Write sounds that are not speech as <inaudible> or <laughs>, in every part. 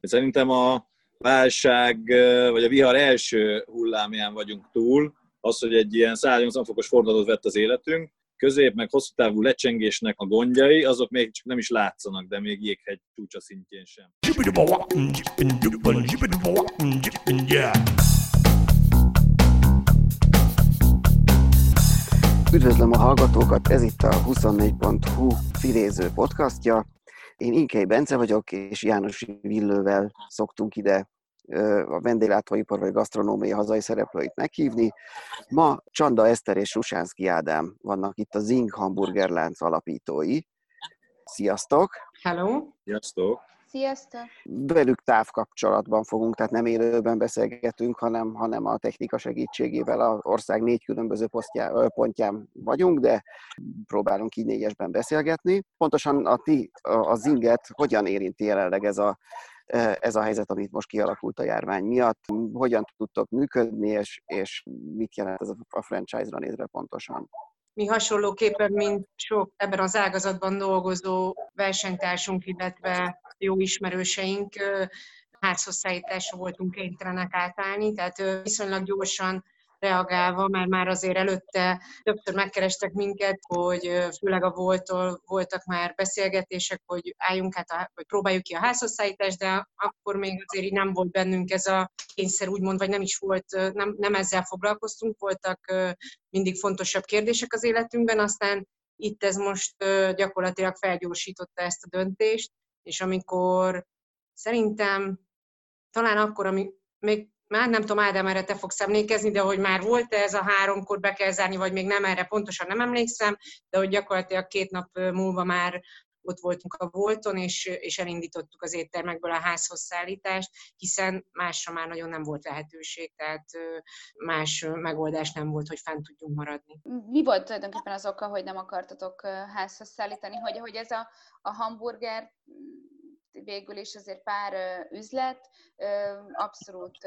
Szerintem a válság, vagy a vihar első hullámján vagyunk túl, az, hogy egy ilyen 180 fokos fordulatot vett az életünk, közép, meg hosszú távú lecsengésnek a gondjai, azok még csak nem is látszanak, de még jéghegy csúcsa szintjén sem. Üdvözlöm a hallgatókat, ez itt a 24.hu filéző podcastja. Én Inkei Bence vagyok, és János Villővel szoktunk ide a vendéglátóipar vagy gasztronómia hazai szereplőit meghívni. Ma Csanda Eszter és Susánszki Ádám vannak itt a Zing hamburgerlánc alapítói. Sziasztok! Hello! Sziasztok! Sziasztok! Velük távkapcsolatban fogunk, tehát nem élőben beszélgetünk, hanem, hanem a technika segítségével az ország négy különböző posztjá, pontján vagyunk, de próbálunk így négyesben beszélgetni. Pontosan a ti, a Zinget hogyan érinti jelenleg ez a ez a helyzet, amit most kialakult a járvány miatt, hogyan tudtok működni, és, és mit jelent ez a franchise-ra nézve pontosan? Mi hasonlóképpen, mint sok ebben az ágazatban dolgozó versenytársunk, illetve jó ismerőseink, házhozszállításra voltunk kénytelenek átállni, tehát viszonylag gyorsan reagálva, mert már azért előtte többször megkerestek minket, hogy főleg a voltól voltak már beszélgetések, hogy álljunk át, a, vagy próbáljuk ki a házhozszállítást, de akkor még azért így nem volt bennünk ez a kényszer, úgymond, vagy nem is volt, nem, nem ezzel foglalkoztunk, voltak mindig fontosabb kérdések az életünkben, aztán itt ez most gyakorlatilag felgyorsította ezt a döntést, és amikor szerintem talán akkor, ami még már nem tudom, Ádám, erre te fogsz emlékezni, de hogy már volt-e ez a háromkor be kell zárni, vagy még nem, erre pontosan nem emlékszem, de hogy gyakorlatilag két nap múlva már ott voltunk a Volton, és, és elindítottuk az éttermekből a házhoz szállítást, hiszen másra már nagyon nem volt lehetőség, tehát más megoldás nem volt, hogy fent tudjunk maradni. Mi volt tulajdonképpen az oka, hogy nem akartatok házhoz szállítani, hogy, hogy ez a, a hamburger végül is azért pár üzlet, abszolút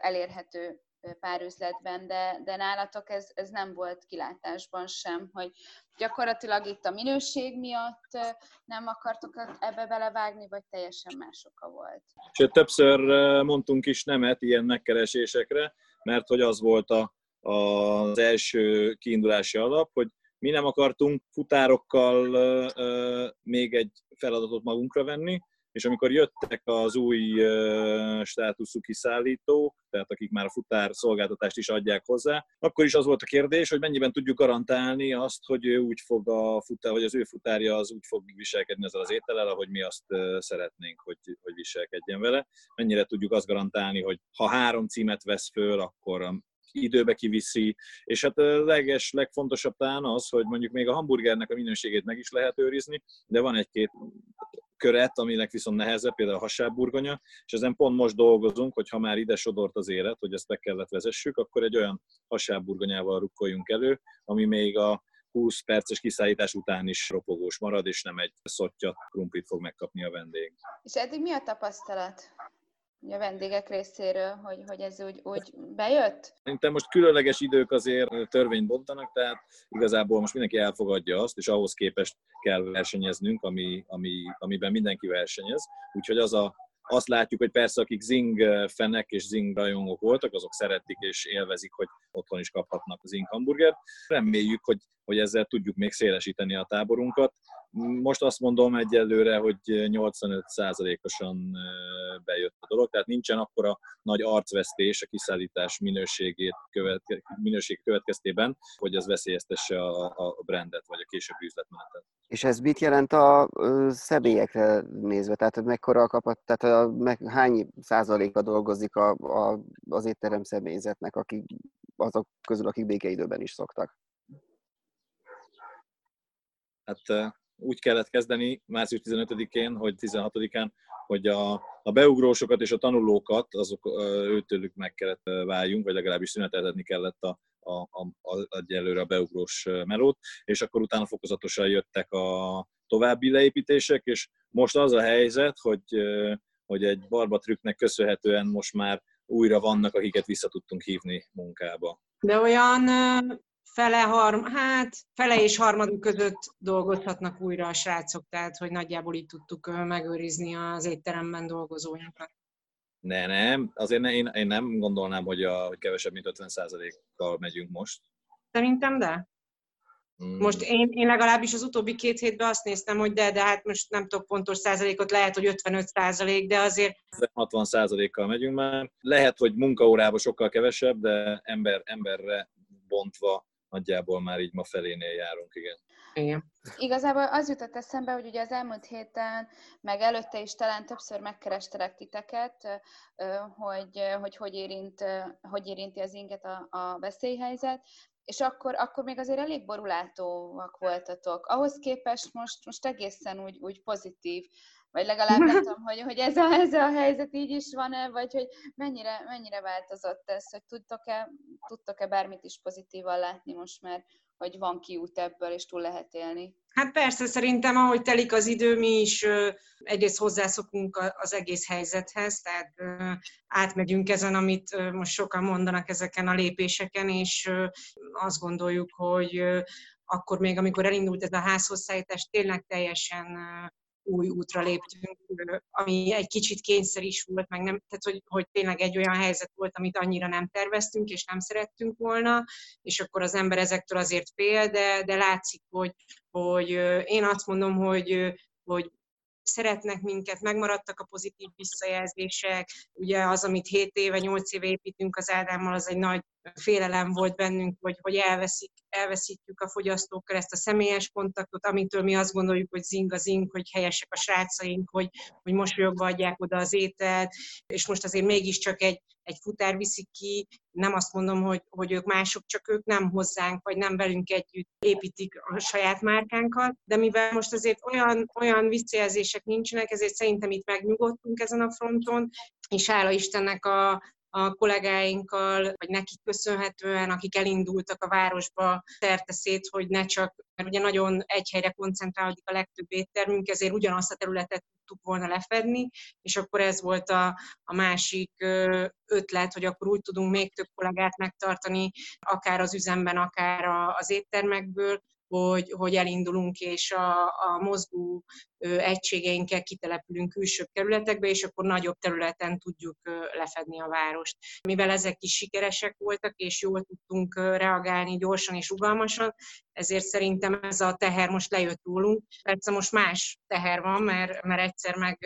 elérhető pár üzletben, de, de nálatok ez, ez nem volt kilátásban sem, hogy gyakorlatilag itt a minőség miatt nem akartok ebbe belevágni, vagy teljesen más oka volt? És többször mondtunk is nemet ilyen megkeresésekre, mert hogy az volt a, az első kiindulási alap, hogy mi nem akartunk futárokkal még egy feladatot magunkra venni, és amikor jöttek az új státuszú kiszállítók, tehát akik már a futár szolgáltatást is adják hozzá, akkor is az volt a kérdés, hogy mennyiben tudjuk garantálni azt, hogy ő úgy fog a futár, vagy az ő futárja az úgy fog viselkedni ezzel az étellel, ahogy mi azt szeretnénk, hogy, hogy viselkedjen vele. Mennyire tudjuk azt garantálni, hogy ha három címet vesz föl, akkor időbe kiviszi, és hát a leges, legfontosabb talán az, hogy mondjuk még a hamburgernek a minőségét meg is lehet őrizni, de van egy-két köret, aminek viszont nehezebb, például a hasábburgonya, és ezen pont most dolgozunk, hogy ha már ide sodort az élet, hogy ezt be kellett vezessük, akkor egy olyan hasábburgonyával rukkoljunk elő, ami még a 20 perces kiszállítás után is ropogós marad, és nem egy szottya krumplit fog megkapni a vendég. És eddig mi a tapasztalat? A vendégek részéről, hogy, hogy ez úgy, úgy bejött? Szerintem most különleges idők azért törvényt bontanak, tehát igazából most mindenki elfogadja azt, és ahhoz képest kell versenyeznünk, ami, ami, amiben mindenki versenyez. Úgyhogy az a azt látjuk, hogy persze akik zing fenek és zing rajongók voltak, azok szeretik és élvezik, hogy otthon is kaphatnak zing hamburgert. Reméljük, hogy, hogy ezzel tudjuk még szélesíteni a táborunkat. Most azt mondom egyelőre, hogy 85%-osan bejött a dolog, tehát nincsen akkora nagy arcvesztés a kiszállítás minőségét követ, minőség következtében, hogy az veszélyeztesse a, a brandet vagy a későbbi üzletmenetet. És ez mit jelent a személyekre nézve? Tehát mekkora a kapat, tehát a, meg, hány százaléka dolgozik a, a, az étterem személyzetnek, akik, azok közül, akik békeidőben is szoktak? Hát úgy kellett kezdeni március 15-én, hogy 16-án, hogy a, a beugrósokat és a tanulókat, azok őtőlük meg kellett váljunk, vagy legalábbis szüneteltetni kellett a, a, a, egyelőre a beugrós melót, és akkor utána fokozatosan jöttek a további leépítések, és most az a helyzet, hogy, hogy egy barbatrükknek köszönhetően most már újra vannak, akiket vissza tudtunk hívni munkába. De olyan fele, harm, hát fele és harmaduk között dolgozhatnak újra a srácok, tehát hogy nagyjából így tudtuk megőrizni az étteremben dolgozóinkat. Ne, nem, azért ne, én, én nem gondolnám, hogy, a, hogy kevesebb, mint 50%-kal megyünk most. Szerintem de. Mm. Most én, én legalábbis az utóbbi két hétben azt néztem, hogy de, de hát most nem tudok pontos százalékot, lehet, hogy 55 százalék, de azért... 60 százalékkal megyünk már. Lehet, hogy munkaórában sokkal kevesebb, de ember, emberre bontva nagyjából már így ma felénél járunk, igen. Igen. Igazából az jutott eszembe, hogy ugye az elmúlt héten, meg előtte is talán többször megkerestelek titeket, hogy hogy, hogy, érint, hogy érinti az inget a, a veszélyhelyzet, és akkor, akkor még azért elég borulátóak voltatok. Ahhoz képest most, most egészen úgy, úgy pozitív, vagy legalább nem tudom, hogy, hogy ez, a, ez a helyzet így is van-e, vagy hogy mennyire, mennyire változott ez, hogy tudtok-e, tudtok-e bármit is pozitívan látni most már, hogy van kiút ebből, és túl lehet élni? Hát persze, szerintem ahogy telik az idő, mi is egyrészt hozzászokunk az egész helyzethez, tehát átmegyünk ezen, amit most sokan mondanak ezeken a lépéseken, és azt gondoljuk, hogy akkor még, amikor elindult ez a házhozszállítás, tényleg teljesen új útra léptünk, ami egy kicsit kényszer is volt, meg nem, tehát hogy, hogy tényleg egy olyan helyzet volt, amit annyira nem terveztünk, és nem szerettünk volna, és akkor az ember ezektől azért fél, de, de látszik, hogy, hogy én azt mondom, hogy, hogy szeretnek minket, megmaradtak a pozitív visszajelzések. Ugye az, amit 7 éve, 8 éve építünk az Ádámmal, az egy nagy félelem volt bennünk, hogy, hogy elveszik, elveszítjük a fogyasztókkal ezt a személyes kontaktot, amitől mi azt gondoljuk, hogy zing a zing, hogy helyesek a srácaink, hogy, hogy mosolyogva adják oda az ételt, és most azért mégiscsak egy, egy futár viszik ki, nem azt mondom, hogy, hogy ők mások, csak ők nem hozzánk, vagy nem velünk együtt építik a saját márkánkat, de mivel most azért olyan, olyan visszajelzések nincsenek, ezért szerintem itt megnyugodtunk ezen a fronton, és hála Istennek a, a kollégáinkkal, vagy nekik köszönhetően, akik elindultak a városba szerteszét, hogy ne csak, mert ugye nagyon egy helyre koncentrálódik a legtöbb éttermünk, ezért ugyanazt a területet tudtuk volna lefedni, és akkor ez volt a, a másik ötlet, hogy akkor úgy tudunk még több kollégát megtartani, akár az üzemben, akár az éttermekből, hogy, hogy elindulunk, és a, a mozgó egységeinkkel kitelepülünk külsőbb kerületekbe, és akkor nagyobb területen tudjuk lefedni a várost. Mivel ezek is sikeresek voltak, és jól tudtunk reagálni gyorsan és rugalmasan, ezért szerintem ez a teher most lejött rólunk. Persze most más teher van, mert, mert egyszer meg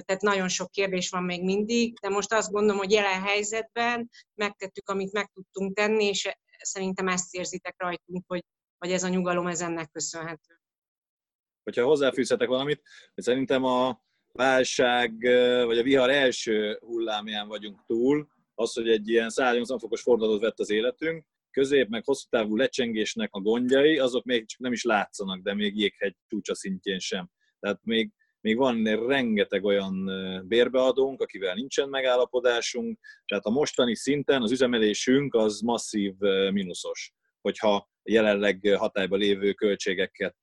tehát nagyon sok kérdés van még mindig, de most azt gondolom, hogy jelen helyzetben megtettük, amit meg tudtunk tenni, és szerintem ezt érzitek rajtunk, hogy vagy ez a nyugalom ez ennek köszönhető. Hogyha hozzáfűzhetek valamit, hogy szerintem a válság, vagy a vihar első hullámján vagyunk túl, az, hogy egy ilyen 180 fokos fordulatot vett az életünk, közép meg hosszú távú lecsengésnek a gondjai, azok még csak nem is látszanak, de még jéghegy csúcsa szintjén sem. Tehát még, még van rengeteg olyan bérbeadónk, akivel nincsen megállapodásunk, tehát a mostani szinten az üzemelésünk az masszív mínuszos, hogyha jelenleg hatályban lévő költségeket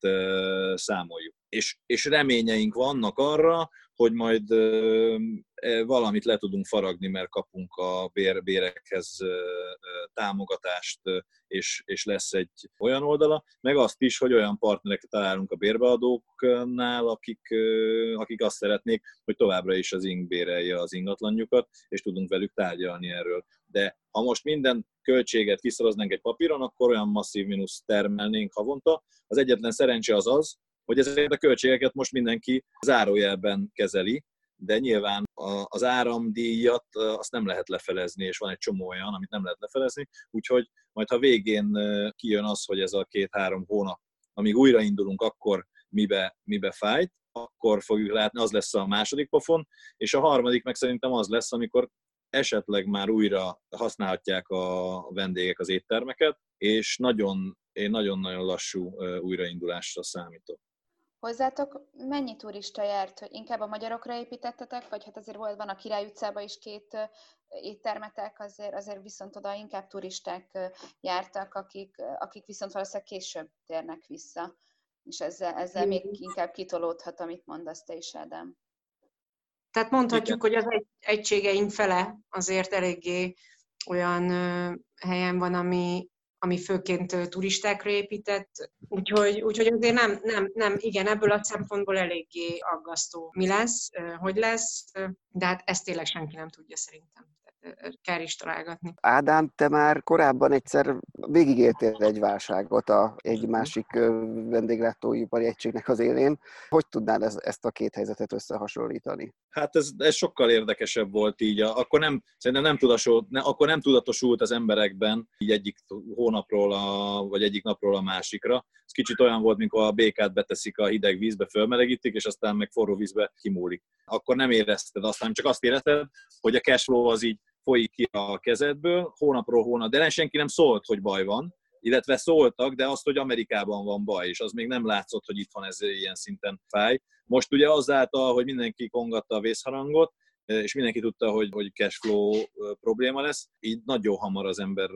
számoljuk. És, és reményeink vannak arra, hogy majd e, valamit le tudunk faragni, mert kapunk a bér, bérekhez támogatást, és lesz egy olyan oldala, meg azt is, hogy olyan partnereket találunk a bérbeadóknál, akik, akik azt szeretnék, hogy továbbra is az ing bérelje az ingatlanjukat, és tudunk velük tárgyalni erről. De ha most minden költséget kiszoroznánk egy papíron, akkor olyan masszív mínusz termelnénk havonta. Az egyetlen szerencse az az, hogy ezeket a költségeket most mindenki zárójelben kezeli, de nyilván az áramdíjat azt nem lehet lefelezni, és van egy csomó olyan, amit nem lehet lefelezni, úgyhogy majd ha végén kijön az, hogy ez a két-három hónap, amíg újraindulunk, akkor mibe, mibe fájt, akkor fogjuk látni, az lesz a második pofon, és a harmadik meg szerintem az lesz, amikor esetleg már újra használhatják a vendégek az éttermeket, és nagyon, én nagyon-nagyon lassú újraindulásra számítok. Hozzátok mennyi turista járt? Hogy inkább a magyarokra építettetek, vagy hát azért volt, van a Király utcában is két éttermetek, azért, azért viszont oda inkább turisták jártak, akik, akik viszont valószínűleg később térnek vissza. És ezzel, ezzel még inkább kitolódhat, amit mondasz te is, Ádám. Tehát mondhatjuk, Igen. hogy az egy, egységeink fele azért eléggé olyan helyen van, ami, ami főként turistákra épített, úgyhogy, úgyhogy azért nem, nem, nem, igen, ebből a szempontból eléggé aggasztó. Mi lesz, hogy lesz, de hát ezt tényleg senki nem tudja szerintem kell is találgatni. Ádám, te már korábban egyszer végigéltél egy válságot a, egy másik vendéglátóipari egységnek az élén. Hogy tudnád ez, ezt a két helyzetet összehasonlítani? Hát ez, ez sokkal érdekesebb volt így. Akkor nem, szerintem nem tudatosult, ne, akkor nem tudatosult az emberekben így egyik hónapról, a, vagy egyik napról a másikra. Ez kicsit olyan volt, mikor a békát beteszik a hideg vízbe, fölmelegítik, és aztán meg forró vízbe kimúlik. Akkor nem érezted azt, hanem csak azt érezted, hogy a cashflow az így folyik ki a kezedből, hónapról hónap, de senki nem szólt, hogy baj van, illetve szóltak, de azt, hogy Amerikában van baj, és az még nem látszott, hogy itt van ez ilyen szinten fáj. Most ugye azáltal, hogy mindenki kongatta a vészharangot, és mindenki tudta, hogy, hogy cashflow probléma lesz, így nagyon hamar az ember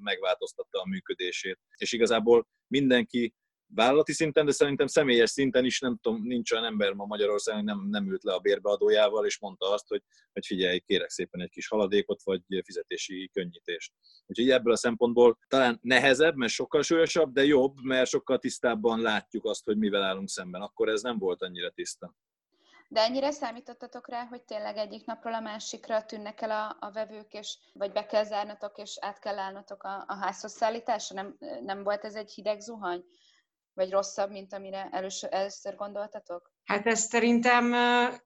megváltoztatta a működését. És igazából mindenki vállalati szinten, de szerintem személyes szinten is nem tudom, nincs olyan ember ma Magyarországon, nem, nem ült le a bérbeadójával, és mondta azt, hogy, hogy figyelj, kérek szépen egy kis haladékot, vagy fizetési könnyítést. Úgyhogy ebből a szempontból talán nehezebb, mert sokkal súlyosabb, de jobb, mert sokkal tisztábban látjuk azt, hogy mivel állunk szemben. Akkor ez nem volt annyira tiszta. De ennyire számítottatok rá, hogy tényleg egyik napról a másikra tűnnek el a, a vevők, és vagy be kell zárnatok, és át kell állnatok a, a házhoz szállításra? Nem, nem volt ez egy hideg zuhany? Vagy rosszabb, mint amire először, először gondoltatok? Hát ezt szerintem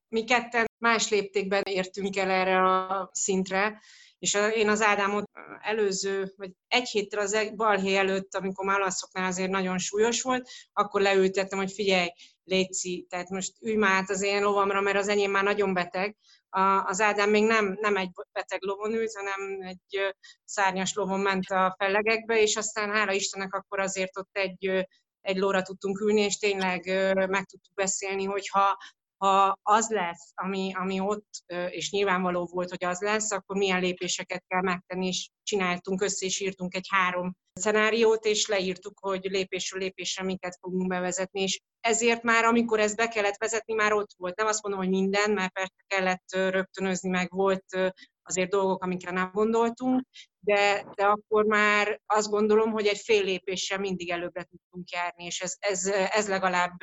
mi ketten más léptékben értünk el erre a szintre, és én az Ádámot előző, vagy egy héttel az e-, balhé előtt, amikor már alaszoknál azért nagyon súlyos volt, akkor leültettem, hogy figyelj, Léci, tehát most ülj már át az én lovamra, mert az enyém már nagyon beteg. Az Ádám még nem, nem egy beteg lovon ült, hanem egy szárnyas lovon ment a fellegekbe, és aztán hála Istennek akkor azért ott egy egy lóra tudtunk ülni, és tényleg meg tudtuk beszélni, hogyha ha az lesz, ami, ami ott, és nyilvánvaló volt, hogy az lesz, akkor milyen lépéseket kell megtenni, és csináltunk össze, és írtunk egy három szenáriót, és leírtuk, hogy lépésről lépésre minket fogunk bevezetni, és ezért már, amikor ezt be kellett vezetni, már ott volt. Nem azt mondom, hogy minden, mert persze kellett rögtönözni, meg volt azért dolgok, amikre nem gondoltunk, de, de akkor már azt gondolom, hogy egy fél lépéssel mindig előbbre tudtunk járni, és ez, ez, ez legalább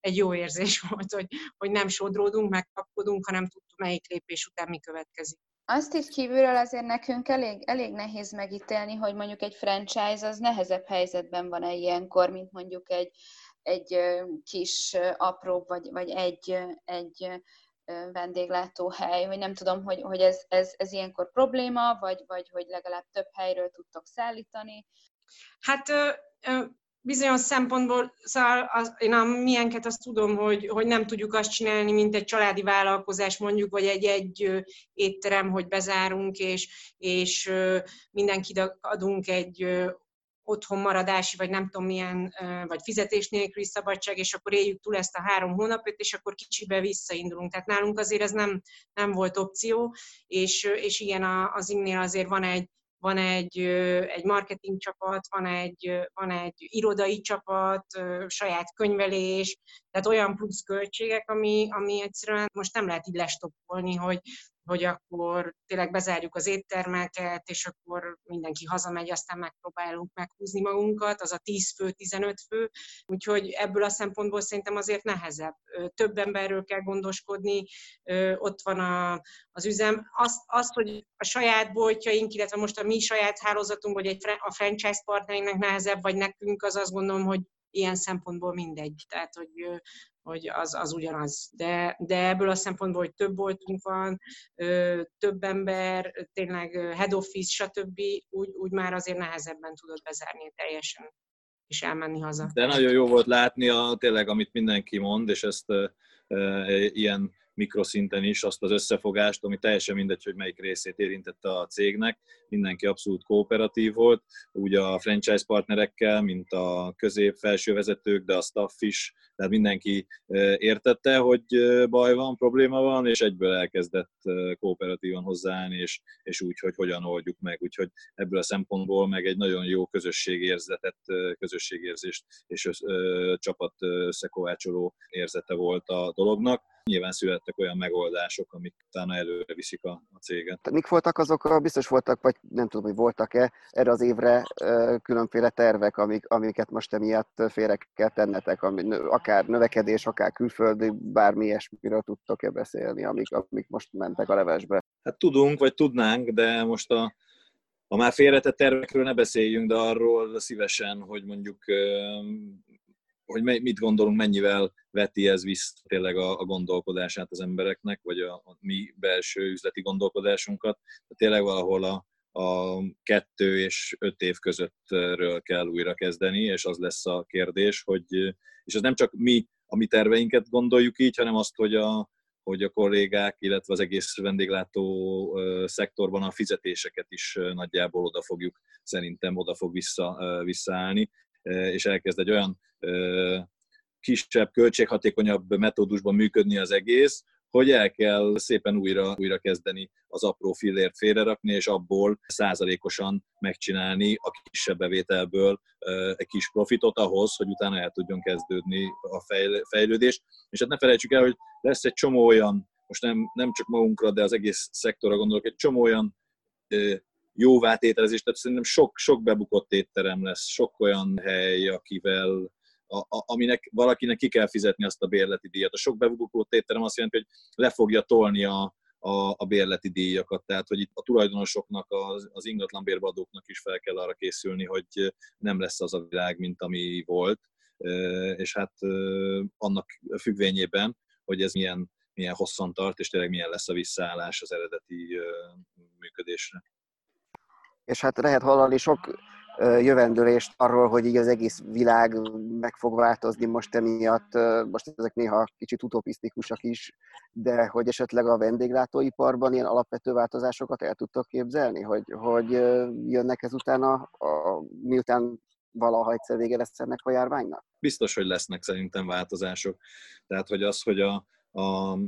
egy jó érzés <laughs> volt, hogy, hogy nem sodródunk, megkapkodunk, hanem tudtuk, melyik lépés után mi következik. Azt így kívülről azért nekünk elég, elég nehéz megítélni, hogy mondjuk egy franchise az nehezebb helyzetben van-e ilyenkor, mint mondjuk egy, egy kis apró, vagy, vagy egy, egy vendéglátóhely, hogy nem tudom, hogy, hogy ez, ez, ez ilyenkor probléma, vagy, vagy hogy legalább több helyről tudtok szállítani? Hát bizonyos szempontból, szóval az, én a milyenket azt tudom, hogy, hogy nem tudjuk azt csinálni, mint egy családi vállalkozás mondjuk, vagy egy, egy étterem, hogy bezárunk, és, és mindenkinek adunk egy otthon maradási, vagy nem tudom milyen, vagy fizetés nélküli szabadság, és akkor éljük túl ezt a három hónapot, és akkor kicsibe visszaindulunk. Tehát nálunk azért ez nem, nem volt opció, és, és igen, az imnél azért van egy, van egy, egy marketing csapat, van egy, van egy irodai csapat, saját könyvelés, tehát olyan plusz költségek, ami, ami egyszerűen most nem lehet így lestoppolni, hogy, hogy akkor tényleg bezárjuk az éttermeket, és akkor mindenki hazamegy, aztán megpróbálunk meghúzni magunkat, az a 10 fő, 15 fő, úgyhogy ebből a szempontból szerintem azért nehezebb. Több emberről kell gondoskodni, ott van a, az üzem. Azt, azt, hogy a saját boltjaink, illetve most a mi saját hálózatunk, vagy egy, a franchise partnerinknek nehezebb, vagy nekünk, az azt gondolom, hogy ilyen szempontból mindegy. Tehát, hogy hogy az, az ugyanaz. De, de ebből a szempontból, hogy több voltunk van, több ember, tényleg head office, stb., úgy, úgy már azért nehezebben tudod bezárni teljesen és elmenni haza. De nagyon jó volt látni a, tényleg, amit mindenki mond, és ezt e, e, ilyen mikroszinten is azt az összefogást, ami teljesen mindegy, hogy melyik részét érintette a cégnek. Mindenki abszolút kooperatív volt, úgy a franchise partnerekkel, mint a közép-felső vezetők, de a staff is, tehát mindenki értette, hogy baj van, probléma van, és egyből elkezdett kooperatívan hozzáállni, és, és úgy, hogy hogyan oldjuk meg. Úgyhogy ebből a szempontból meg egy nagyon jó közösségérzetet, közösségérzést és csapat összekovácsoló érzete volt a dolognak nyilván születtek olyan megoldások, amik utána előre viszik a, a céget. Mik voltak azok, biztos voltak, vagy nem tudom, hogy voltak-e erre az évre különféle tervek, amik, amiket most emiatt félre kell tennetek, ami, akár növekedés, akár külföldi, bármi ilyesmiről tudtok-e beszélni, amik, amik most mentek a levesbe? Hát tudunk, vagy tudnánk, de most a, a már félretett tervekről ne beszéljünk, de arról szívesen, hogy mondjuk hogy mit gondolunk, mennyivel veti ez vissza tényleg a, a gondolkodását az embereknek, vagy a, a mi belső üzleti gondolkodásunkat. De tényleg valahol a, a kettő és öt év közöttről kell újra kezdeni, és az lesz a kérdés, hogy, és ez nem csak mi a mi terveinket gondoljuk így, hanem azt, hogy a, hogy a kollégák, illetve az egész vendéglátó szektorban a fizetéseket is nagyjából oda fogjuk, szerintem oda fog vissza, visszaállni, és elkezd egy olyan kisebb, költséghatékonyabb metódusban működni az egész, hogy el kell szépen újra, újra kezdeni az apró fillért félrerakni, és abból százalékosan megcsinálni a kisebb bevételből egy kis profitot ahhoz, hogy utána el tudjon kezdődni a fejlődés. És hát ne felejtsük el, hogy lesz egy csomó olyan, most nem, nem csak magunkra, de az egész szektorra gondolok, egy csomó olyan jóvá tételezés, tehát szerintem sok, sok bebukott étterem lesz, sok olyan hely, akivel a, a, aminek valakinek ki kell fizetni azt a bérleti díjat. A sok bebukott étterem azt jelenti, hogy le fogja tolni a, a, a bérleti díjakat. Tehát, hogy itt a tulajdonosoknak, az, az ingatlanbérbadóknak is fel kell arra készülni, hogy nem lesz az a világ, mint ami volt. És hát annak függvényében, hogy ez milyen, milyen hosszan tart, és tényleg milyen lesz a visszaállás az eredeti működésre és hát lehet hallani sok jövendőlést arról, hogy így az egész világ meg fog változni most emiatt, most ezek néha kicsit utopisztikusak is, de hogy esetleg a vendéglátóiparban ilyen alapvető változásokat el tudtok képzelni, hogy, hogy jönnek ezután, a, a, miután valaha egyszer vége lesz ennek a járványnak? Biztos, hogy lesznek szerintem változások. Tehát, hogy az, hogy a, a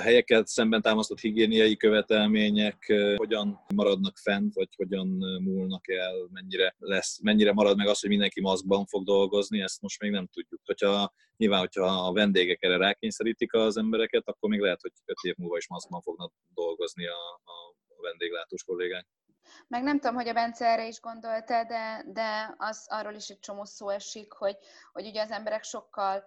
helyeket szemben támasztott higiéniai követelmények hogyan maradnak fent, vagy hogyan múlnak el, mennyire, lesz, mennyire marad meg az, hogy mindenki maszkban fog dolgozni, ezt most még nem tudjuk. Hogyha, nyilván, hogyha a vendégek erre rákényszerítik az embereket, akkor még lehet, hogy öt év múlva is maszkban fognak dolgozni a, a vendéglátós kollégák. Meg nem tudom, hogy a Bence erre is gondolta, de, de az arról is egy csomó szó esik, hogy, hogy ugye az emberek sokkal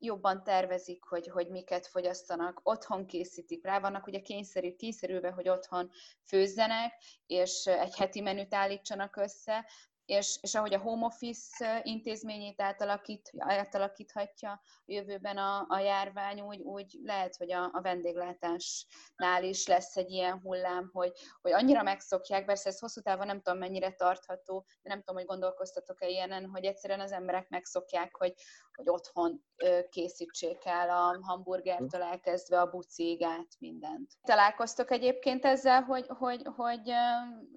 jobban tervezik, hogy, hogy miket fogyasztanak, otthon készítik, rá vannak ugye kényszerű, kényszerülve, hogy otthon főzzenek, és egy heti menüt állítsanak össze, és, és ahogy a home office intézményét átalakít, átalakíthatja a jövőben a, a járvány, úgy, úgy lehet, hogy a, a vendéglátásnál is lesz egy ilyen hullám, hogy, hogy annyira megszokják, persze ez hosszú távon nem tudom mennyire tartható, de nem tudom, hogy gondolkoztatok-e ilyenen, hogy egyszerűen az emberek megszokják, hogy, hogy otthon készítsék el a hamburgertől elkezdve a bucigát, mindent. Találkoztok egyébként ezzel, hogy, hogy, hogy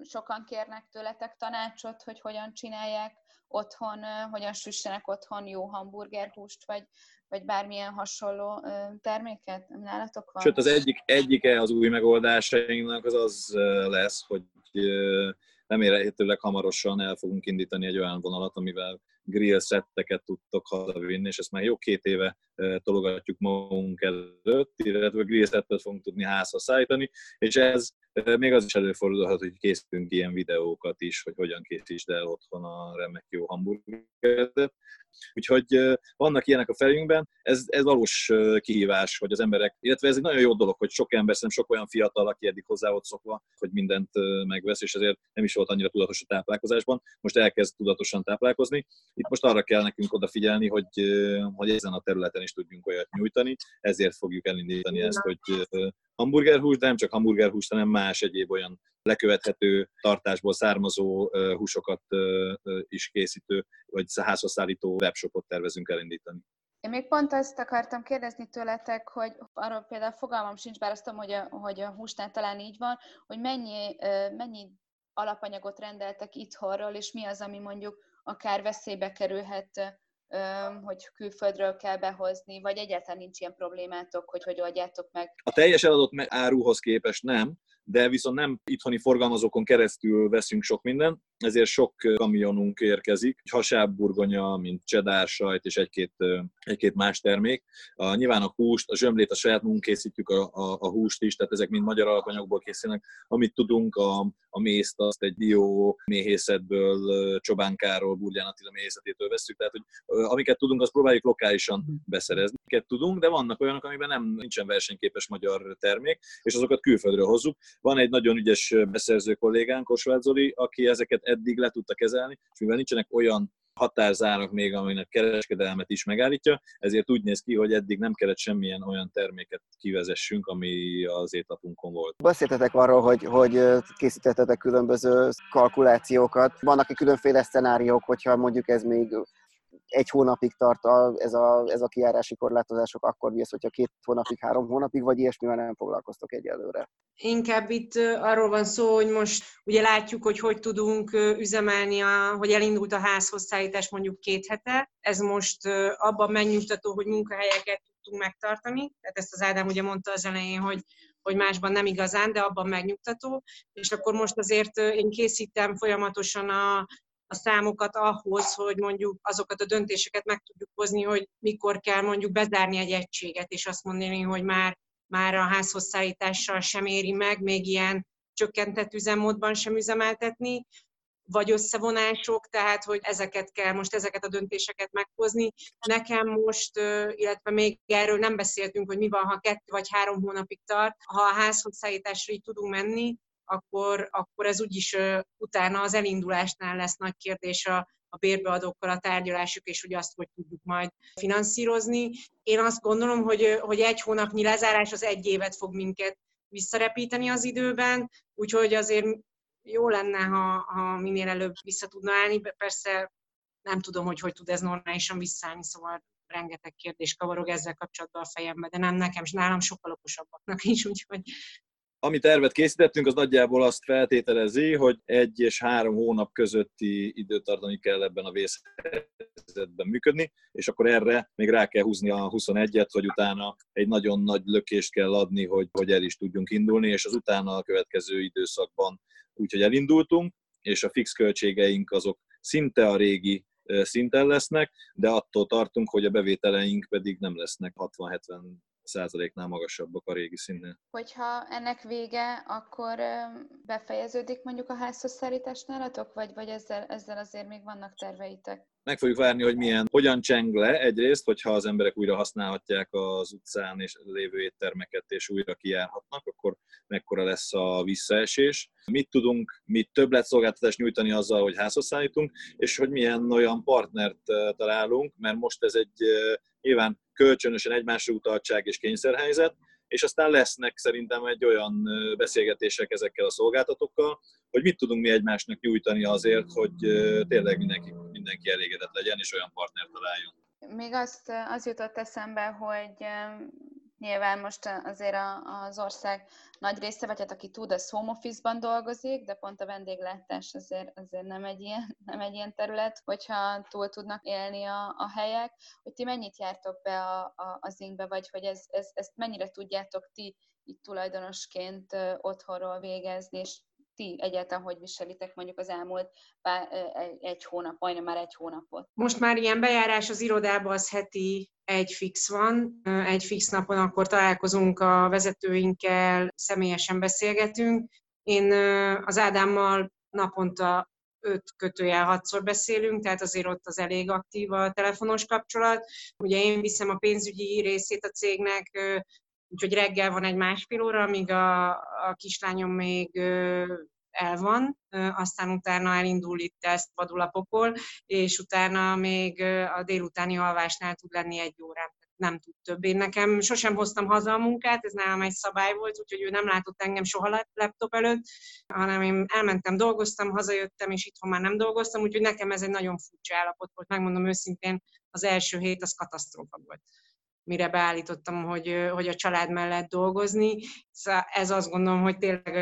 sokan kérnek tőletek tanácsot, hogy hogyan csinálják otthon, hogyan süssenek otthon jó hamburgerhúst, vagy, vagy bármilyen hasonló terméket? Nálatok van? Sőt, az egyik, egyike az új megoldásainknak az az lesz, hogy remélhetőleg hamarosan el fogunk indítani egy olyan vonalat, amivel grill szetteket tudtok hazavinni, és ezt már jó két éve tologatjuk magunk előtt, illetve grill szettet fogunk tudni házhoz szállítani, és ez még az is előfordulhat, hogy készítünk ilyen videókat is, hogy hogyan készítsd el otthon a remek jó hamburgeret. Úgyhogy vannak ilyenek a felünkben, ez, ez valós kihívás, hogy az emberek, illetve ez egy nagyon jó dolog, hogy sok ember, szerintem sok olyan fiatal, aki eddig hozzá volt szokva, hogy mindent megvesz, és ezért nem is volt annyira tudatos a táplálkozásban, most elkezd tudatosan táplálkozni. Itt most arra kell nekünk odafigyelni, hogy, hogy ezen a területen is tudjunk olyat nyújtani, ezért fogjuk elindítani ezt, hogy hamburgerhús, de nem csak hamburgerhús, hanem más egyéb olyan lekövethető tartásból származó húsokat is készítő, vagy házhoz szállító webshopot tervezünk elindítani. Én még pont azt akartam kérdezni tőletek, hogy arról például fogalmam sincs, bár azt tudom, hogy a, hogy a húsnál talán így van, hogy mennyi, mennyi alapanyagot rendeltek itthonról, és mi az, ami mondjuk akár veszélybe kerülhet hogy külföldről kell behozni, vagy egyáltalán nincs ilyen problémátok, hogy hogy oldjátok meg? A teljes eladott áruhoz képest nem, de viszont nem itthoni forgalmazókon keresztül veszünk sok minden. Ezért sok kamionunk érkezik, hasábburgonya, mint csedár sajt és egy-két, egy-két más termék. A, nyilván a húst, a zsömlét a saját munkunk készítjük a, a, a húst is, tehát ezek mind magyar alapanyagból készülnek. Amit tudunk, a, a mészt azt egy dió méhészetből, Csobánkáról, Burgyán Attila méhészetétől veszük, tehát hogy amiket tudunk, azt próbáljuk lokálisan beszerezni. Amiket tudunk, de vannak olyanok, amiben nem nincsen versenyképes magyar termék, és azokat külföldről hozzuk. Van egy nagyon ügyes beszerző kollégánk, Kosváth Zoli, aki ezeket eddig le tudta kezelni, és mivel nincsenek olyan határzárak még, aminek kereskedelmet is megállítja, ezért úgy néz ki, hogy eddig nem kellett semmilyen olyan terméket kivezessünk, ami az étlapunkon volt. Beszéltetek arról, hogy, hogy készítettetek különböző kalkulációkat. Vannak -e különféle szenáriók, hogyha mondjuk ez még egy hónapig tart a, ez, a, ez a kiárási korlátozások, akkor mi ez, hogyha két hónapig, három hónapig, vagy ilyesmivel nem foglalkoztok egyelőre? Inkább itt arról van szó, hogy most ugye látjuk, hogy hogy tudunk üzemelni, a, hogy elindult a házhozszállítás mondjuk két hete. Ez most abban megnyugtató, hogy munkahelyeket tudtunk megtartani. Tehát ezt az Ádám ugye mondta az elején, hogy hogy másban nem igazán, de abban megnyugtató. És akkor most azért én készítem folyamatosan a, a számokat ahhoz, hogy mondjuk azokat a döntéseket meg tudjuk hozni, hogy mikor kell mondjuk bezárni egy egységet, és azt mondani, hogy már, már a házhozszállítással sem éri meg, még ilyen csökkentett üzemmódban sem üzemeltetni, vagy összevonások, tehát hogy ezeket kell, most ezeket a döntéseket meghozni. Nekem most, illetve még erről nem beszéltünk, hogy mi van, ha kettő vagy három hónapig tart, ha a házhozszállításra így tudunk menni, akkor, akkor ez úgyis utána az elindulásnál lesz nagy kérdés a, a bérbeadókkal a tárgyalásuk, és hogy azt hogy tudjuk majd finanszírozni. Én azt gondolom, hogy, hogy egy hónapnyi lezárás az egy évet fog minket visszarepíteni az időben, úgyhogy azért jó lenne, ha, ha minél előbb vissza tudna állni. Persze nem tudom, hogy hogy tud ez normálisan visszaállni, szóval rengeteg kérdés kavarog ezzel kapcsolatban a fejembe, de nem nekem, és nálam sokkal okosabbaknak is, <laughs> úgyhogy ami tervet készítettünk, az nagyjából azt feltételezi, hogy egy és három hónap közötti időtartani kell ebben a vészhelyzetben működni, és akkor erre még rá kell húzni a 21-et, hogy utána egy nagyon nagy lökést kell adni, hogy, hogy el is tudjunk indulni, és az utána a következő időszakban úgyhogy elindultunk, és a fix költségeink azok szinte a régi szinten lesznek, de attól tartunk, hogy a bevételeink pedig nem lesznek 60-70 százaléknál magasabbak a régi színnél. Hogyha ennek vége, akkor befejeződik mondjuk a házhozszállítás nálatok, vagy, vagy ezzel, ezzel azért még vannak terveitek? Meg fogjuk várni, hogy milyen, hogyan cseng le egyrészt, hogyha az emberek újra használhatják az utcán és lévő éttermeket, és újra kijárhatnak, akkor mekkora lesz a visszaesés. Mit tudunk, mit többletszolgáltatást nyújtani azzal, hogy házhoz szállítunk, és hogy milyen olyan partnert találunk, mert most ez egy nyilván kölcsönösen egymásra utaltság és kényszerhelyzet, és aztán lesznek szerintem egy olyan beszélgetések ezekkel a szolgáltatókkal, hogy mit tudunk mi egymásnak nyújtani azért, hogy tényleg mindenki, mindenki elégedett legyen, és olyan partner találjon. Még azt, az jutott eszembe, hogy Nyilván most azért az ország nagy része, vagy hát aki tud, az home office-ban dolgozik, de pont a vendéglátás azért, azért nem, egy ilyen, <laughs> nem egy ilyen terület, hogyha túl tudnak élni a, a helyek, hogy ti mennyit jártok be a, a, az ingbe, vagy hogy ez, ez, ezt mennyire tudjátok ti itt tulajdonosként otthonról végezni, és ti egyáltalán hogy viselitek mondjuk az elmúlt pár, egy hónap, majdnem már egy hónapot? Most már ilyen bejárás az irodába az heti egy fix van, egy fix napon akkor találkozunk a vezetőinkkel, személyesen beszélgetünk. Én az Ádámmal naponta öt kötőjel hatszor beszélünk, tehát azért ott az elég aktív a telefonos kapcsolat. Ugye én viszem a pénzügyi részét a cégnek, úgyhogy reggel van egy másfél óra, amíg a, a kislányom még el van, aztán utána elindul itt ezt vadul a pokol, és utána még a délutáni alvásnál tud lenni egy órán. Nem tud több. Én nekem sosem hoztam haza a munkát, ez nálam egy szabály volt, úgyhogy ő nem látott engem soha laptop előtt, hanem én elmentem, dolgoztam, hazajöttem, és itthon már nem dolgoztam, úgyhogy nekem ez egy nagyon furcsa állapot volt, megmondom őszintén, az első hét az katasztrófa volt mire beállítottam, hogy, hogy a család mellett dolgozni. Szóval ez azt gondolom, hogy tényleg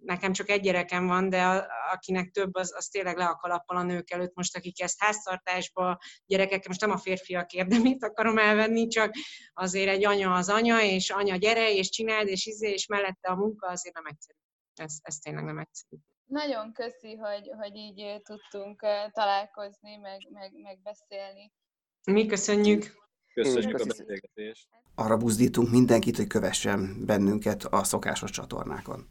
nekem csak egy gyerekem van, de akinek több, az, az tényleg le a kalappal a nők előtt most, akik ezt háztartásba, gyerekek, most nem a férfiak érdemét akarom elvenni, csak azért egy anya az anya, és anya gyere, és csináld, és izé, és mellette a munka azért nem egyszerű. Ez, ez tényleg nem egyszerű. Nagyon köszi, hogy, hogy így tudtunk találkozni, meg, meg, meg beszélni. Mi köszönjük. Köszönjük a beszélgetést. Arra buzdítunk mindenkit, hogy kövessen bennünket a szokásos csatornákon.